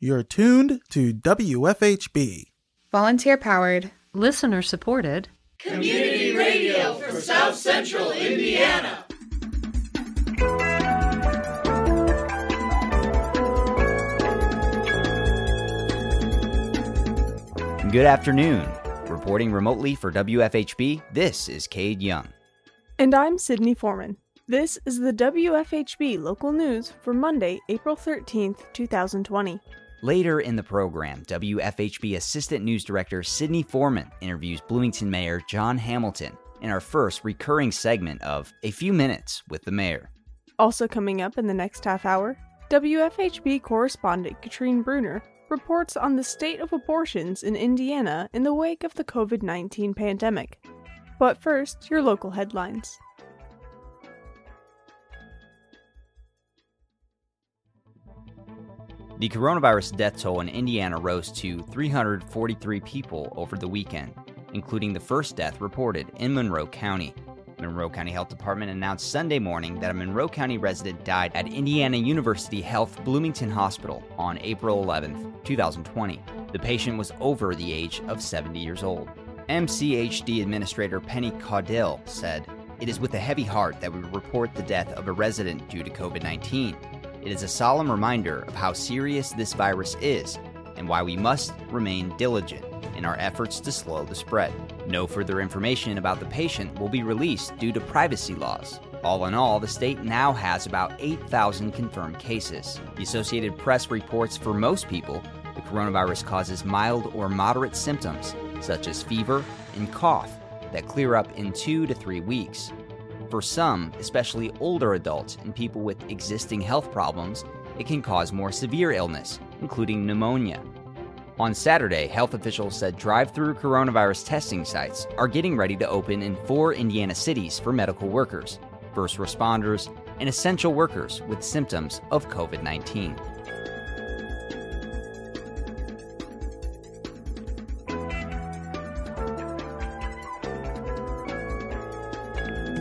You're tuned to WFHB. Volunteer powered, listener supported, community radio for South Central Indiana. Good afternoon. Reporting remotely for WFHB, this is Cade Young. And I'm Sydney Foreman. This is the WFHB local news for Monday, April 13th, 2020. Later in the program, WFHB Assistant News Director Sydney Foreman interviews Bloomington Mayor John Hamilton in our first recurring segment of A Few Minutes with the Mayor. Also coming up in the next half hour, WFHB correspondent Katrine Bruner reports on the state of abortions in Indiana in the wake of the COVID 19 pandemic. But first, your local headlines. The coronavirus death toll in Indiana rose to 343 people over the weekend, including the first death reported in Monroe County. Monroe County Health Department announced Sunday morning that a Monroe County resident died at Indiana University Health Bloomington Hospital on April 11, 2020. The patient was over the age of 70 years old. MCHD Administrator Penny Caudill said, It is with a heavy heart that we report the death of a resident due to COVID 19. It is a solemn reminder of how serious this virus is and why we must remain diligent in our efforts to slow the spread. No further information about the patient will be released due to privacy laws. All in all, the state now has about 8,000 confirmed cases. The Associated Press reports for most people, the coronavirus causes mild or moderate symptoms, such as fever and cough, that clear up in two to three weeks. For some, especially older adults and people with existing health problems, it can cause more severe illness, including pneumonia. On Saturday, health officials said drive through coronavirus testing sites are getting ready to open in four Indiana cities for medical workers, first responders, and essential workers with symptoms of COVID 19.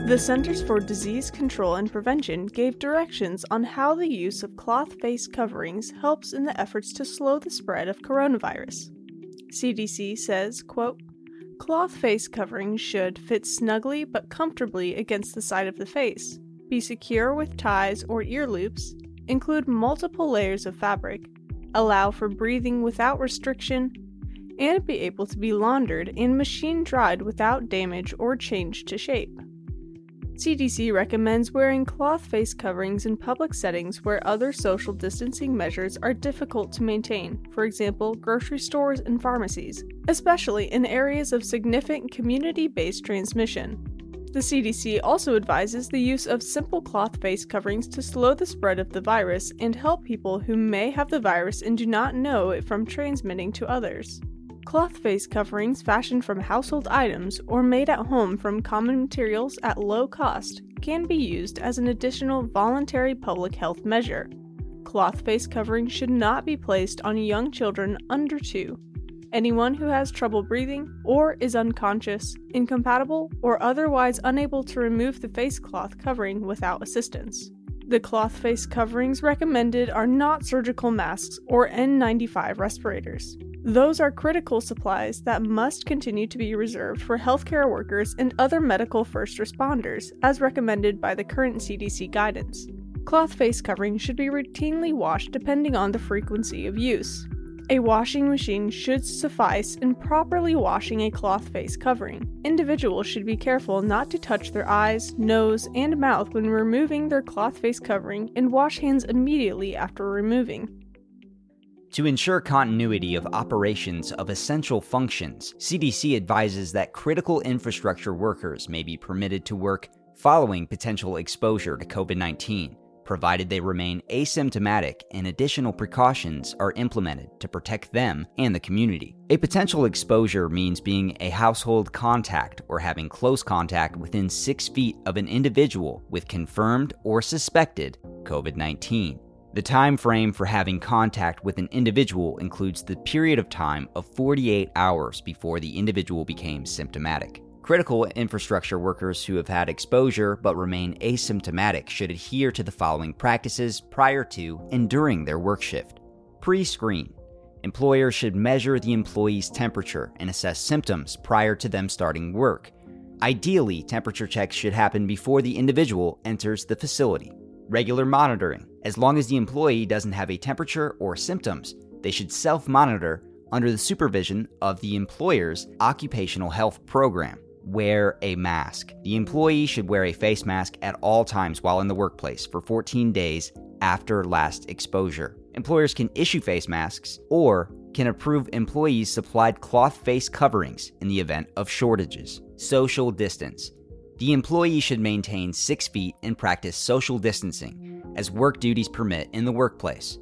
The Centers for Disease Control and Prevention gave directions on how the use of cloth face coverings helps in the efforts to slow the spread of coronavirus. CDC says, quote, Cloth face coverings should fit snugly but comfortably against the side of the face, be secure with ties or ear loops, include multiple layers of fabric, allow for breathing without restriction, and be able to be laundered and machine dried without damage or change to shape. CDC recommends wearing cloth face coverings in public settings where other social distancing measures are difficult to maintain, for example, grocery stores and pharmacies, especially in areas of significant community based transmission. The CDC also advises the use of simple cloth face coverings to slow the spread of the virus and help people who may have the virus and do not know it from transmitting to others. Cloth face coverings fashioned from household items or made at home from common materials at low cost can be used as an additional voluntary public health measure. Cloth face coverings should not be placed on young children under 2. Anyone who has trouble breathing or is unconscious, incompatible, or otherwise unable to remove the face cloth covering without assistance. The cloth face coverings recommended are not surgical masks or N95 respirators. Those are critical supplies that must continue to be reserved for healthcare workers and other medical first responders, as recommended by the current CDC guidance. Cloth face coverings should be routinely washed depending on the frequency of use. A washing machine should suffice in properly washing a cloth face covering. Individuals should be careful not to touch their eyes, nose, and mouth when removing their cloth face covering and wash hands immediately after removing. To ensure continuity of operations of essential functions, CDC advises that critical infrastructure workers may be permitted to work following potential exposure to COVID 19, provided they remain asymptomatic and additional precautions are implemented to protect them and the community. A potential exposure means being a household contact or having close contact within six feet of an individual with confirmed or suspected COVID 19. The time frame for having contact with an individual includes the period of time of 48 hours before the individual became symptomatic. Critical infrastructure workers who have had exposure but remain asymptomatic should adhere to the following practices prior to and during their work shift Pre screen. Employers should measure the employee's temperature and assess symptoms prior to them starting work. Ideally, temperature checks should happen before the individual enters the facility. Regular monitoring. As long as the employee doesn't have a temperature or symptoms, they should self monitor under the supervision of the employer's occupational health program. Wear a mask. The employee should wear a face mask at all times while in the workplace for 14 days after last exposure. Employers can issue face masks or can approve employees supplied cloth face coverings in the event of shortages. Social distance. The employee should maintain six feet and practice social distancing as work duties permit in the workplace.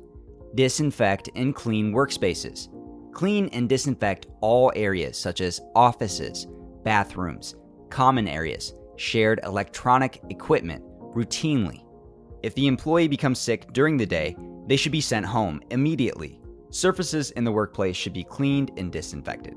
Disinfect and clean workspaces. Clean and disinfect all areas such as offices, bathrooms, common areas, shared electronic equipment routinely. If the employee becomes sick during the day, they should be sent home immediately. Surfaces in the workplace should be cleaned and disinfected.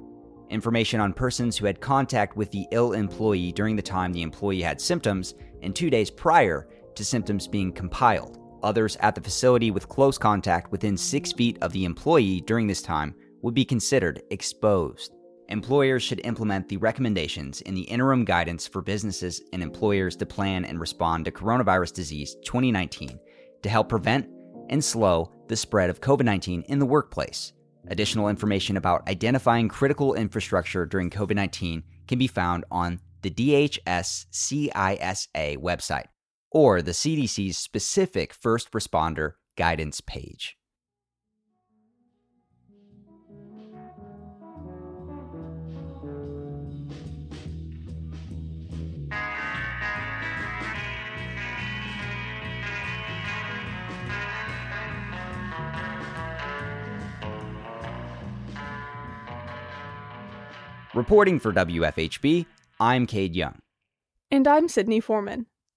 Information on persons who had contact with the ill employee during the time the employee had symptoms and two days prior to symptoms being compiled. Others at the facility with close contact within six feet of the employee during this time would be considered exposed. Employers should implement the recommendations in the interim guidance for businesses and employers to plan and respond to coronavirus disease 2019 to help prevent and slow the spread of COVID 19 in the workplace. Additional information about identifying critical infrastructure during COVID 19 can be found on the DHS CISA website or the CDC's specific first responder guidance page. Reporting for WFHB, I'm Cade Young. And I'm Sydney Foreman.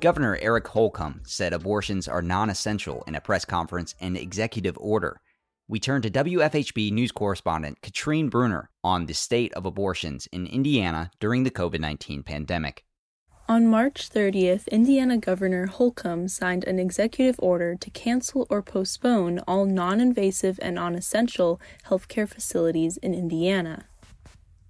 Governor Eric Holcomb said abortions are non essential in a press conference and executive order. We turn to WFHB news correspondent Katrine Bruner on the state of abortions in Indiana during the COVID 19 pandemic. On March 30th, Indiana Governor Holcomb signed an executive order to cancel or postpone all non invasive and non essential healthcare facilities in Indiana.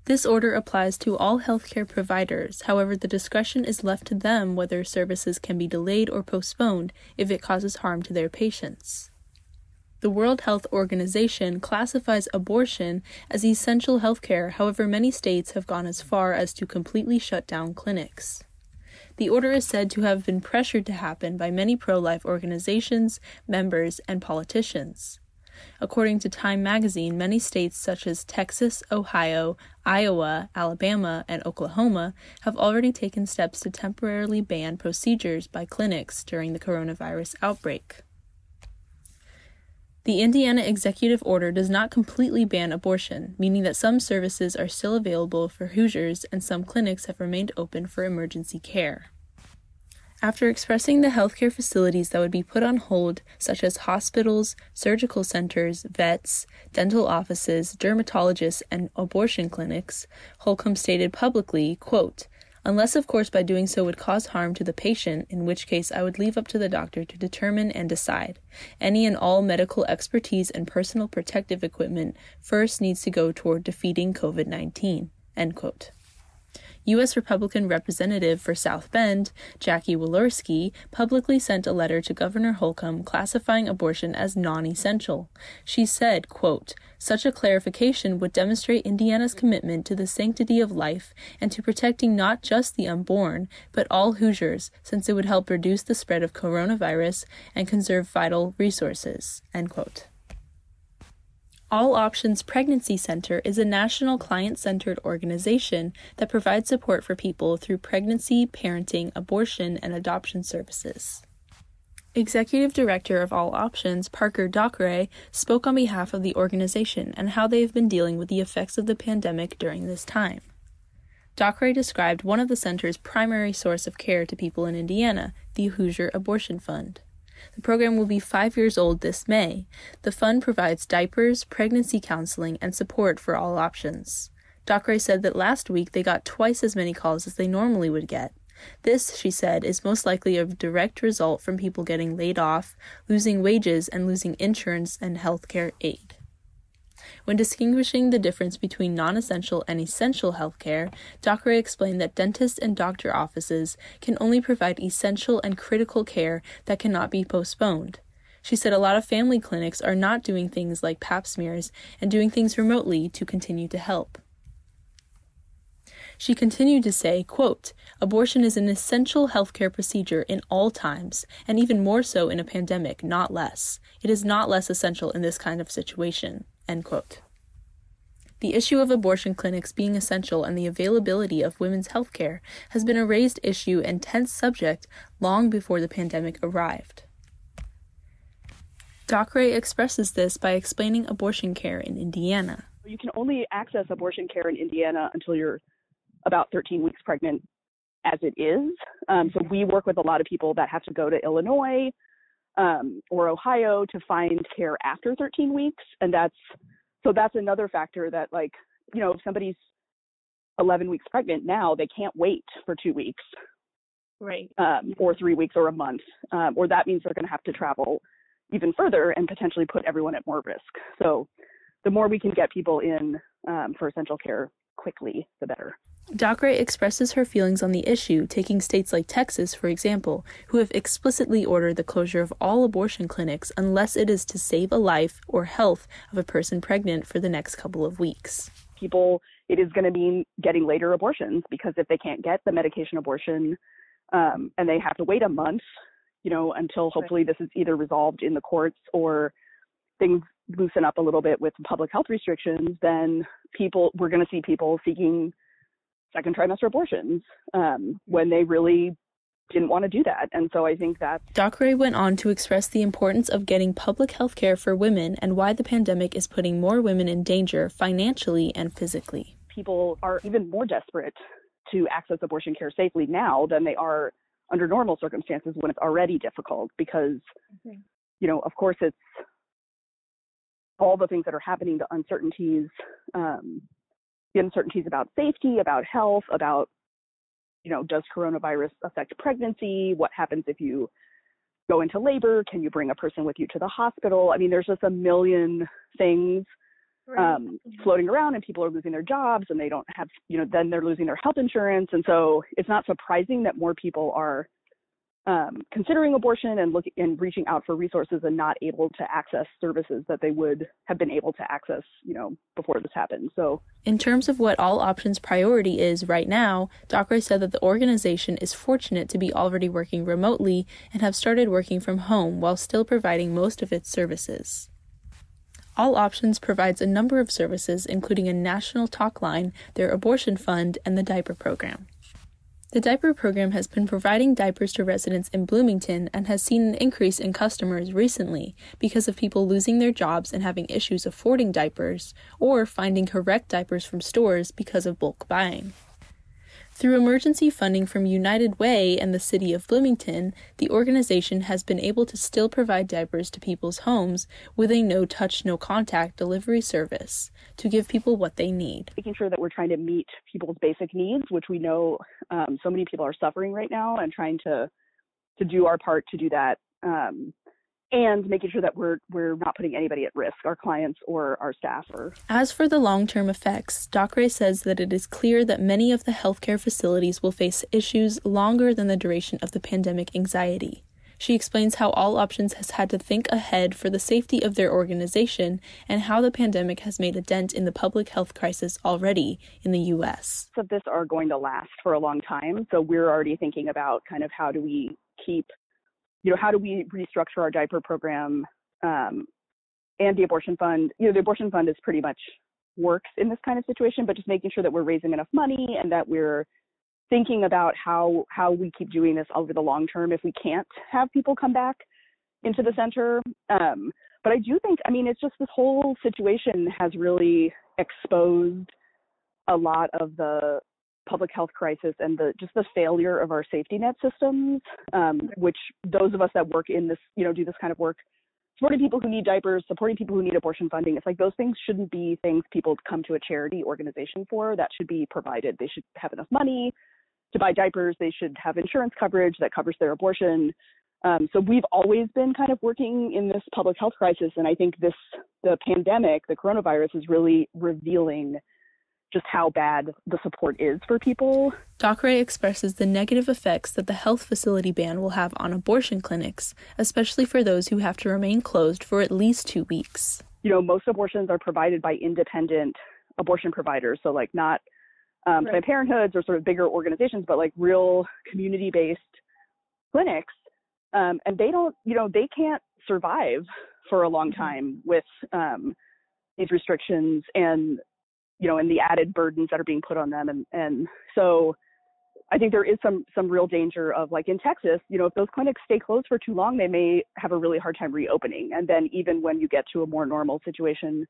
This order applies to all healthcare providers, however, the discretion is left to them whether services can be delayed or postponed if it causes harm to their patients. The World Health Organization classifies abortion as essential healthcare, however, many states have gone as far as to completely shut down clinics. The order is said to have been pressured to happen by many pro life organizations, members, and politicians. According to Time magazine, many states such as Texas, Ohio, Iowa, Alabama, and Oklahoma have already taken steps to temporarily ban procedures by clinics during the coronavirus outbreak. The Indiana executive order does not completely ban abortion, meaning that some services are still available for Hoosiers and some clinics have remained open for emergency care. After expressing the healthcare facilities that would be put on hold, such as hospitals, surgical centers, vets, dental offices, dermatologists, and abortion clinics, Holcomb stated publicly, quote, unless of course by doing so would cause harm to the patient, in which case I would leave up to the doctor to determine and decide. Any and all medical expertise and personal protective equipment first needs to go toward defeating COVID 19. End quote. U.S. Republican Representative for South Bend, Jackie Walorski, publicly sent a letter to Governor Holcomb classifying abortion as non essential. She said, quote, Such a clarification would demonstrate Indiana's commitment to the sanctity of life and to protecting not just the unborn, but all Hoosiers, since it would help reduce the spread of coronavirus and conserve vital resources. End quote. All Options Pregnancy Center is a national client centered organization that provides support for people through pregnancy, parenting, abortion, and adoption services. Executive Director of All Options, Parker Dockray, spoke on behalf of the organization and how they have been dealing with the effects of the pandemic during this time. Dockray described one of the center's primary source of care to people in Indiana, the Hoosier Abortion Fund. The program will be five years old this May. The fund provides diapers, pregnancy counseling, and support for all options. Dockray said that last week they got twice as many calls as they normally would get. This, she said, is most likely a direct result from people getting laid off, losing wages, and losing insurance and health care aid. When distinguishing the difference between non essential and essential healthcare, Dockray explained that dentists and doctor offices can only provide essential and critical care that cannot be postponed. She said a lot of family clinics are not doing things like pap smears and doing things remotely to continue to help. She continued to say, quote, abortion is an essential healthcare procedure in all times, and even more so in a pandemic, not less. It is not less essential in this kind of situation. End quote. The issue of abortion clinics being essential and the availability of women's health care has been a raised issue and tense subject long before the pandemic arrived. Dockray expresses this by explaining abortion care in Indiana. You can only access abortion care in Indiana until you're about 13 weeks pregnant as it is. Um, so we work with a lot of people that have to go to Illinois um, or Ohio to find care after 13 weeks, and that's so that's another factor that like you know if somebody's 11 weeks pregnant now they can't wait for two weeks right. um, or three weeks or a month um, or that means they're going to have to travel even further and potentially put everyone at more risk. So the more we can get people in um, for essential care quickly the better Dockray expresses her feelings on the issue, taking states like Texas, for example, who have explicitly ordered the closure of all abortion clinics unless it is to save a life or health of a person pregnant for the next couple of weeks. People, it is going to mean getting later abortions because if they can't get the medication abortion um, and they have to wait a month, you know, until hopefully this is either resolved in the courts or things loosen up a little bit with public health restrictions, then people, we're going to see people seeking second trimester abortions um, when they really didn't want to do that. And so I think that. Dockray went on to express the importance of getting public health care for women and why the pandemic is putting more women in danger financially and physically. People are even more desperate to access abortion care safely now than they are under normal circumstances when it's already difficult because, mm-hmm. you know, of course, it's all the things that are happening, the uncertainties, um, the uncertainties about safety, about health, about, you know, does coronavirus affect pregnancy? What happens if you go into labor? Can you bring a person with you to the hospital? I mean, there's just a million things um, floating around and people are losing their jobs and they don't have, you know, then they're losing their health insurance. And so it's not surprising that more people are um, considering abortion and looking and reaching out for resources and not able to access services that they would have been able to access, you know, before this happened. So, in terms of what All Options priority is right now, Dockray said that the organization is fortunate to be already working remotely and have started working from home while still providing most of its services. All Options provides a number of services, including a national talk line, their abortion fund, and the diaper program. The diaper program has been providing diapers to residents in Bloomington and has seen an increase in customers recently because of people losing their jobs and having issues affording diapers or finding correct diapers from stores because of bulk buying. Through emergency funding from United Way and the City of Bloomington, the organization has been able to still provide diapers to people's homes with a no touch, no contact delivery service to give people what they need. Making sure that we're trying to meet people's basic needs, which we know um, so many people are suffering right now, and trying to to do our part to do that um, and making sure that we're we're not putting anybody at risk, our clients or our staff. Or as for the long-term effects, Dockray says that it is clear that many of the healthcare facilities will face issues longer than the duration of the pandemic anxiety. She explains how All Options has had to think ahead for the safety of their organization and how the pandemic has made a dent in the public health crisis already in the U.S. So this are going to last for a long time. So we're already thinking about kind of how do we keep, you know, how do we restructure our diaper program um, and the abortion fund. You know, the abortion fund is pretty much works in this kind of situation, but just making sure that we're raising enough money and that we're thinking about how how we keep doing this over the long term if we can't have people come back into the center. Um, but I do think, I mean, it's just this whole situation has really exposed a lot of the public health crisis and the just the failure of our safety net systems, um, which those of us that work in this, you know, do this kind of work, supporting people who need diapers, supporting people who need abortion funding, it's like those things shouldn't be things people come to a charity organization for. That should be provided. They should have enough money to buy diapers, they should have insurance coverage that covers their abortion. Um, so we've always been kind of working in this public health crisis, and I think this the pandemic, the coronavirus, is really revealing just how bad the support is for people. Dockray expresses the negative effects that the health facility ban will have on abortion clinics, especially for those who have to remain closed for at least two weeks. You know, most abortions are provided by independent abortion providers, so like not um, right. Planned Parenthoods or sort of bigger organizations, but like real community-based clinics, um, and they don't, you know, they can't survive for a long mm-hmm. time with um, these restrictions and you know and the added burdens that are being put on them, and and so. I think there is some some real danger of like in Texas, you know, if those clinics stay closed for too long, they may have a really hard time reopening. And then even when you get to a more normal situation,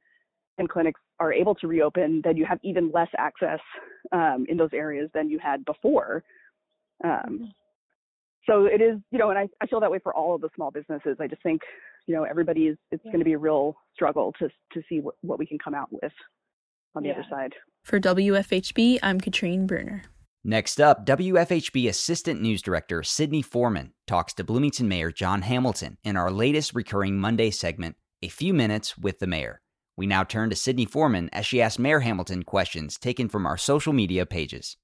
and clinics are able to reopen, then you have even less access um, in those areas than you had before. Um, so it is, you know, and I, I feel that way for all of the small businesses. I just think, you know, everybody is, it's yeah. going to be a real struggle to, to see what, what we can come out with on the yeah. other side. For WFHB, I'm Katrine Bruner. Next up, WFHB Assistant News Director Sydney Foreman talks to Bloomington Mayor John Hamilton in our latest recurring Monday segment, A Few Minutes with the Mayor. We now turn to Sydney Foreman as she asks Mayor Hamilton questions taken from our social media pages.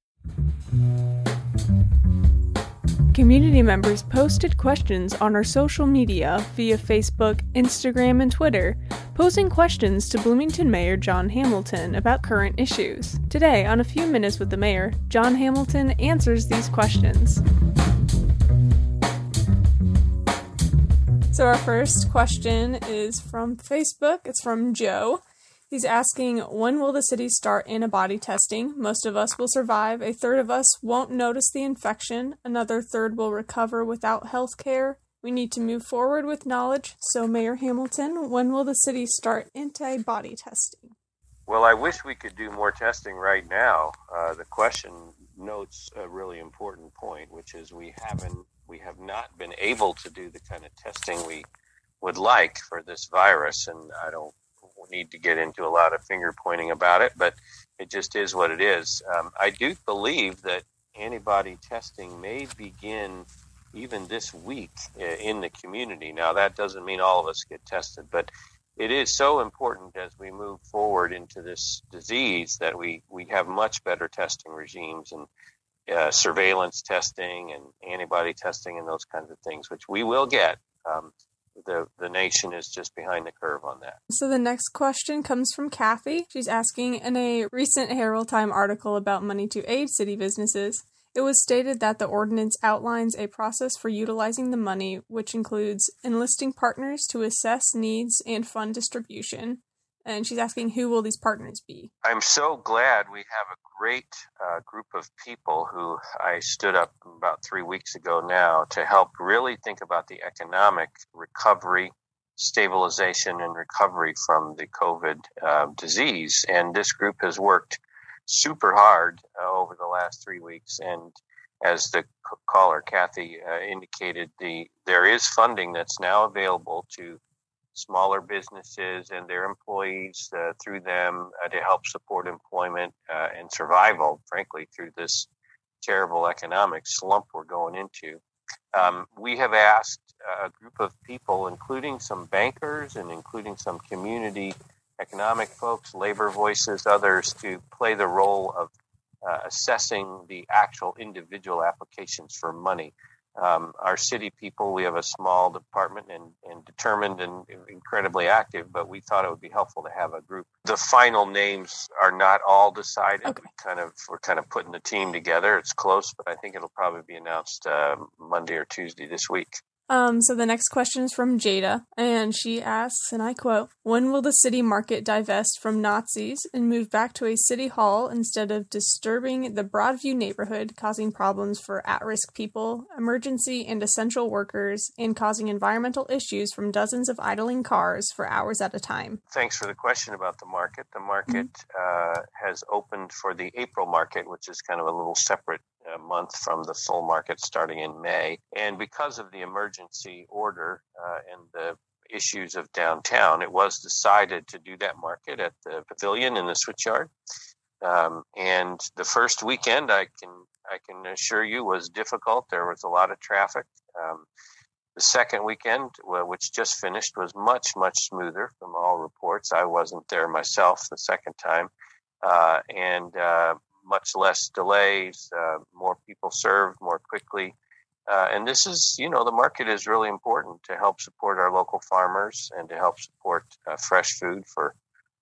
Community members posted questions on our social media via Facebook, Instagram, and Twitter, posing questions to Bloomington Mayor John Hamilton about current issues. Today, on A Few Minutes with the Mayor, John Hamilton answers these questions. So, our first question is from Facebook. It's from Joe. He's asking, When will the city start antibody testing? Most of us will survive. A third of us won't notice the infection. Another third will recover without health care. We need to move forward with knowledge. So, Mayor Hamilton, when will the city start antibody testing? Well, I wish we could do more testing right now. Uh, the question notes a really important point, which is we haven't we have not been able to do the kind of testing we would like for this virus. And I don't need to get into a lot of finger pointing about it, but it just is what it is. Um, I do believe that antibody testing may begin even this week uh, in the community. Now, that doesn't mean all of us get tested, but it is so important as we move forward into this disease that we, we have much better testing regimes and uh, surveillance testing and antibody testing and those kinds of things, which we will get. Um, the the nation is just behind the curve on that. So the next question comes from Kathy. She's asking in a recent Herald Time article about money to aid city businesses. It was stated that the ordinance outlines a process for utilizing the money, which includes enlisting partners to assess needs and fund distribution, and she's asking who will these partners be? I'm so glad we have a great uh, group of people who i stood up about three weeks ago now to help really think about the economic recovery stabilization and recovery from the covid uh, disease. And this group has worked super hard uh, over the last three weeks. And as the caller kathy uh, indicated the there is funding that's now available to smaller businesses and their employees uh, through them uh, to help support employment uh, and survival, frankly, through this terrible economic slump we're going into. Um, we have asked a group of people, including some bankers and including some community economic folks, labor voices, others, to play the role of uh, assessing the actual individual applications for money. Um, our city people, we have a small department and, and determined and incredibly active, but we thought it would be helpful to have a group. The final names are not all decided. Okay. We kind of we're kind of putting the team together. It's close, but I think it'll probably be announced uh, Monday or Tuesday this week. Um, so the next question is from Jada, and she asks, and I quote, When will the city market divest from Nazis and move back to a city hall instead of disturbing the Broadview neighborhood, causing problems for at risk people, emergency and essential workers, and causing environmental issues from dozens of idling cars for hours at a time? Thanks for the question about the market. The market mm-hmm. uh, has opened for the April market, which is kind of a little separate a month from the full market starting in May. And because of the emergency order uh, and the issues of downtown, it was decided to do that market at the pavilion in the switchyard. Um, and the first weekend, I can I can assure you, was difficult. There was a lot of traffic. Um, the second weekend, which just finished, was much much smoother from all reports. I wasn't there myself the second time, uh, and uh, much less delays, uh, more people served more quickly. Uh, and this is, you know, the market is really important to help support our local farmers and to help support uh, fresh food for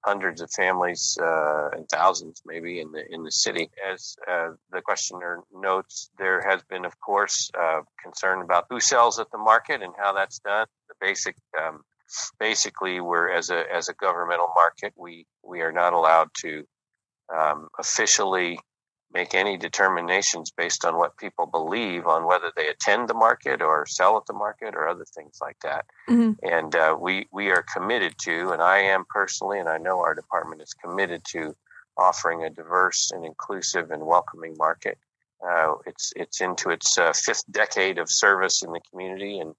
hundreds of families uh, and thousands, maybe in the in the city. As uh, the questioner notes, there has been, of course, uh, concern about who sells at the market and how that's done. The basic um, basically we're as a as a governmental market we we are not allowed to um, officially make any determinations based on what people believe on whether they attend the market or sell at the market or other things like that. Mm-hmm. And uh, we we are committed to, and I am personally, and I know our department is committed to offering a diverse and inclusive and welcoming market. Uh, it's it's into its uh, fifth decade of service in the community, and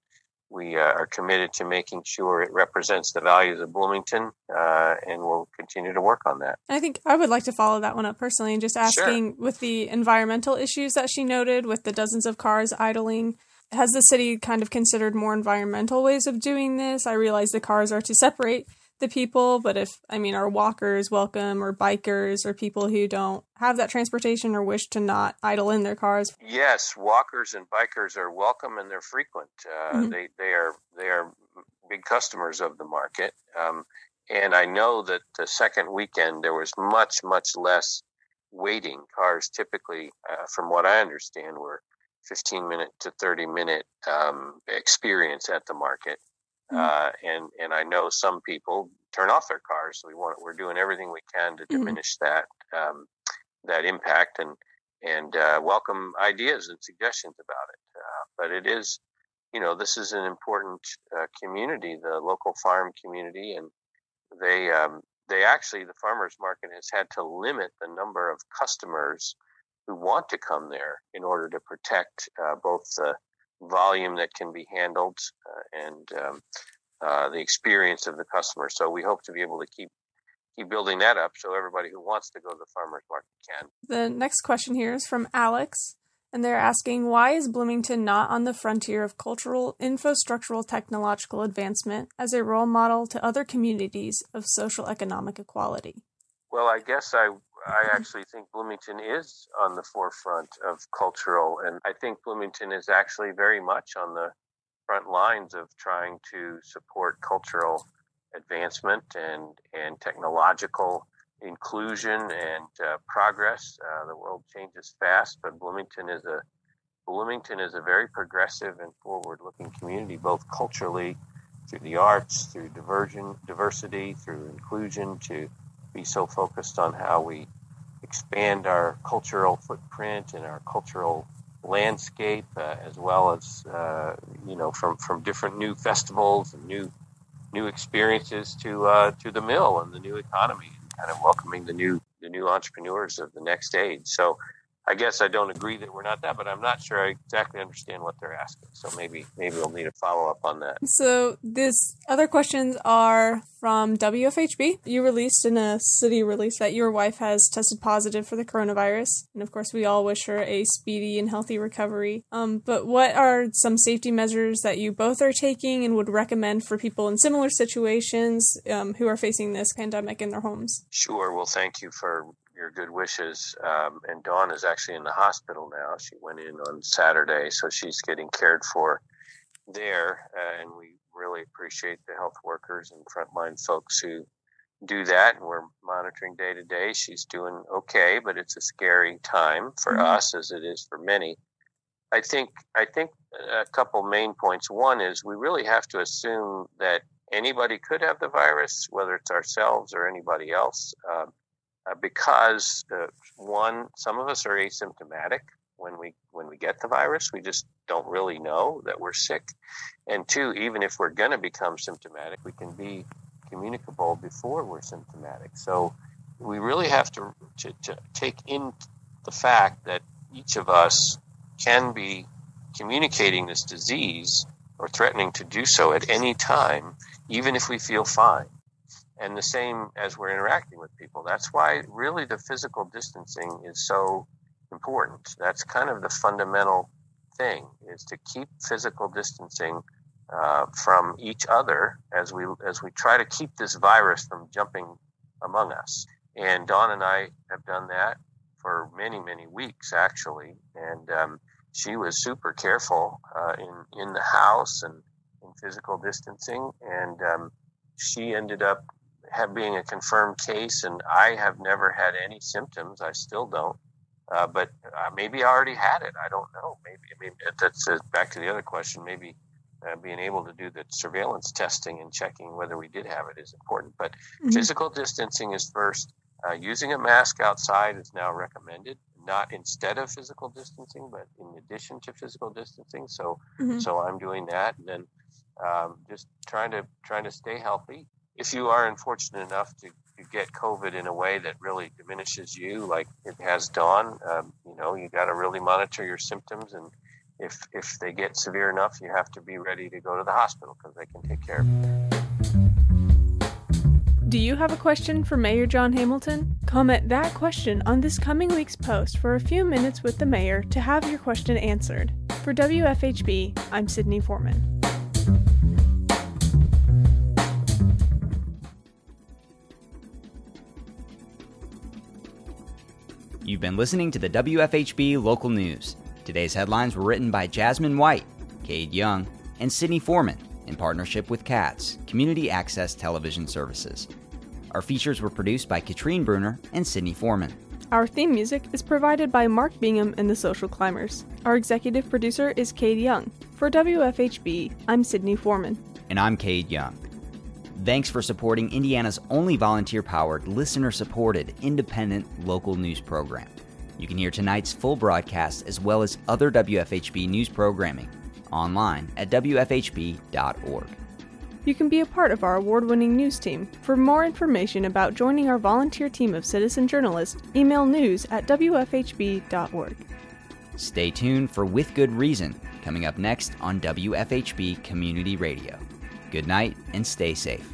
we uh, are committed to making sure it represents the values of Bloomington, uh, and we'll continue to work on that. I think I would like to follow that one up personally and just asking sure. with the environmental issues that she noted, with the dozens of cars idling. Has the city kind of considered more environmental ways of doing this? I realize the cars are to separate the people, but if I mean are walkers welcome or bikers or people who don't have that transportation or wish to not idle in their cars? Yes, walkers and bikers are welcome and they're frequent. Uh, mm-hmm. They they are they are big customers of the market. Um, and I know that the second weekend there was much much less waiting. Cars typically, uh, from what I understand, were 15 minute to 30 minute um, experience at the market. Uh, and and I know some people turn off their cars. So we want we're doing everything we can to mm-hmm. diminish mm-hmm. that um, that impact and and uh, welcome ideas and suggestions about it. Uh, but it is, you know, this is an important uh, community, the local farm community, and they um, they actually the farmers market has had to limit the number of customers who want to come there in order to protect uh, both the volume that can be handled uh, and um, uh, the experience of the customer. So we hope to be able to keep keep building that up so everybody who wants to go to the farmers market can. The next question here is from Alex, and they're asking why is Bloomington not on the frontier of cultural, infrastructural, technological advancement as a role model to other communities of social economic equality? Well, I guess I I actually think Bloomington is on the forefront of cultural, and I think Bloomington is actually very much on the front lines of trying to support cultural advancement and, and technological inclusion and uh, progress. Uh, the world changes fast, but Bloomington is a Bloomington is a very progressive and forward-looking community, both culturally, through the arts, through diversion, diversity, through inclusion, to be so focused on how we expand our cultural footprint and our cultural landscape, uh, as well as uh, you know from from different new festivals and new new experiences to uh, to the mill and the new economy, and kind of welcoming the new the new entrepreneurs of the next age. So I guess I don't agree that we're not that, but I'm not sure I exactly understand what they're asking. So maybe maybe we'll need a follow up on that. So this other questions are from WFHB. You released in a city release that your wife has tested positive for the coronavirus, and of course we all wish her a speedy and healthy recovery. Um, but what are some safety measures that you both are taking and would recommend for people in similar situations um, who are facing this pandemic in their homes? Sure. Well, thank you for your good wishes. Um, and Dawn is actually in the hospital now. She went in on Saturday, so she's getting cared for there. Uh, and we really appreciate the health workers and frontline folks who do that. And we're monitoring day to day. She's doing okay, but it's a scary time for mm-hmm. us as it is for many. I think I think a couple main points. One is we really have to assume that anybody could have the virus, whether it's ourselves or anybody else. Uh, uh, because uh, one, some of us are asymptomatic when we when we get the virus. We just don't really know that we're sick, and two, even if we're going to become symptomatic, we can be communicable before we're symptomatic. So we really have to, to, to take in the fact that each of us can be communicating this disease or threatening to do so at any time, even if we feel fine and the same as we're interacting with people. That's why really the physical distancing is so important. That's kind of the fundamental thing is to keep physical distancing uh, from each other as we as we try to keep this virus from jumping among us. And Dawn and I have done that for many many weeks actually, and um, she was super careful uh, in in the house and in physical distancing, and um, she ended up have being a confirmed case, and I have never had any symptoms. I still don't. Uh, but uh, maybe I already had it. I don't know. Maybe I mean that's uh, back to the other question. Maybe uh, being able to do the surveillance testing and checking whether we did have it is important. But mm-hmm. physical distancing is first. Uh, using a mask outside is now recommended, not instead of physical distancing, but in addition to physical distancing. So, mm-hmm. so I'm doing that, and then um, just trying to trying to stay healthy if you are unfortunate enough to, to get COVID in a way that really diminishes you, like it has Dawn, um, you know, you got to really monitor your symptoms. And if, if they get severe enough, you have to be ready to go to the hospital because they can take care of you. Do you have a question for Mayor John Hamilton? Comment that question on this coming week's post for a few minutes with the mayor to have your question answered. For WFHB, I'm Sydney Foreman. You've been listening to the WFHB local news. Today's headlines were written by Jasmine White, Cade Young, and Sydney Foreman in partnership with CATS, Community Access Television Services. Our features were produced by Katrine Bruner and Sydney Foreman. Our theme music is provided by Mark Bingham and the Social Climbers. Our executive producer is Cade Young. For WFHB, I'm Sydney Foreman. And I'm Cade Young. Thanks for supporting Indiana's only volunteer powered, listener supported, independent local news program. You can hear tonight's full broadcast as well as other WFHB news programming online at WFHB.org. You can be a part of our award winning news team. For more information about joining our volunteer team of citizen journalists, email news at WFHB.org. Stay tuned for With Good Reason coming up next on WFHB Community Radio. Good night and stay safe.